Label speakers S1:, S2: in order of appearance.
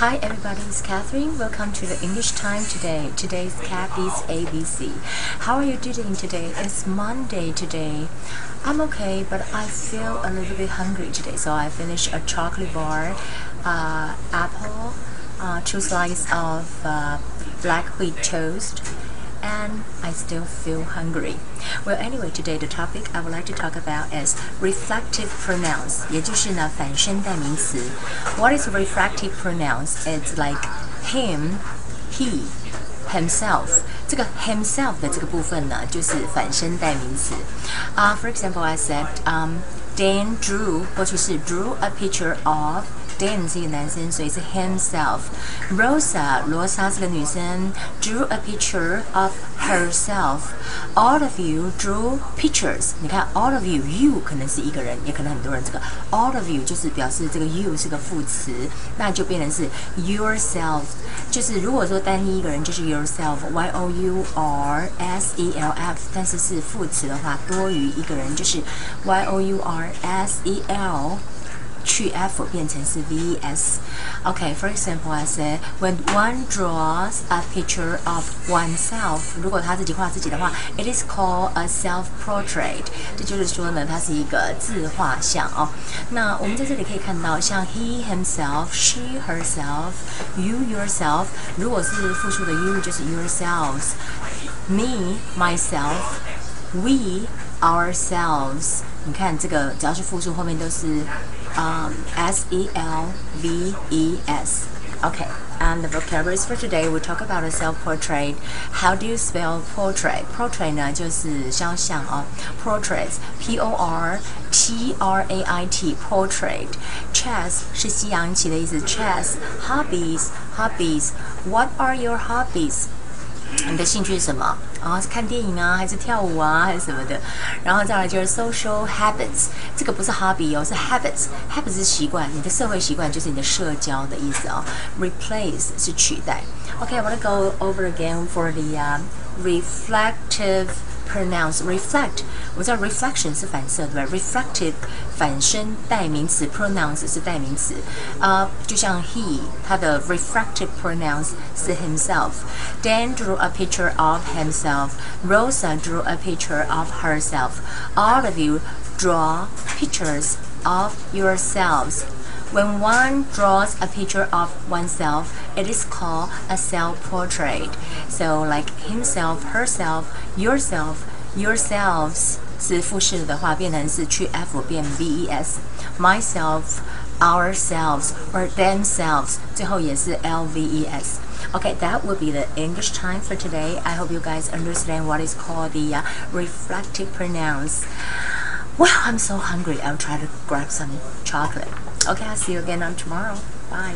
S1: Hi everybody, it's Catherine. Welcome to the English time today. Today's Kathy's ABC. How are you doing today? It's Monday today. I'm okay, but I feel a little bit hungry today. So I finished a chocolate bar, uh, apple, uh, two slices of uh, black wheat toast, and I still feel hungry. Well, anyway, today the topic I would like to talk about is reflective pronouns，也就是呢反身代名词。What is reflective pronouns? It's like him, he, himself. 这个 himself 的这个部分呢，就是反身代名词。啊、uh,，For example, I said, um, Dan drew，过去式 drew a picture of。 Dan 是一个男生，所以是 himself。Rosa 罗莎是个女生，drew a picture of herself. All of you drew pictures. 你看，all of you，you 可能是一个人，也可能很多人。这个 all of you 就是表示这个 you 是个副词，那就变成是 yourself。就是如果说单一一个人就是 yourself，y o u r s e l f，但是是副词的话，多于一个人就是 y o u r s e l。 去 f 变成是 ves。Okay, for example, I say when one draws a picture of oneself，如果他自己画自己的话，it is called a self-portrait。这就是说呢，它是一个自画像哦。那我们在这里可以看到，像 he himself、she herself、you yourself，如果是复数的 you 就是 yourselves。me myself we ourselves，你看这个只要是复数，后面都是 um, S E L V E S. Okay, and the vocabularies for today we talk about a self-portrait. How do you spell portrait? Portrait 呢就是肖像哦，portraits P O R T R A I T portrait. Chess 是西洋棋的意思，chess hobbies hobbies. What are your hobbies? 你的兴趣是什么？啊，是看电影啊，还是跳舞啊，还是什么的？然后再来就是 social habits，这个不是 hobby 哦，是 habits，habits 是习惯，你的社会习惯就是你的社交的意思哦。Replace 是取代。Okay, I want to go over again for the uh, reflective pronounce reflect，我知道 reflection 是反射，对吧？reflective 反身代名词，pronounce 是代名词。呃，就像 he，他的 reflective pronounce 是 himself。Dan drew a picture of himself. Rosa drew a picture of herself. All of you draw pictures of yourselves. When one draws a picture of oneself, it is called a self-portrait. So like himself, herself, yourself, yourselves 是复式的话，变成是去 f 变 ves。Myself, ourselves or themselves，最后也是 lves。Okay, that will be the English time for today. I hope you guys understand what is called the uh, reflective pronouns. Well, I'm so hungry. I'll try to grab some chocolate. Okay, I'll see you again on tomorrow. Bye.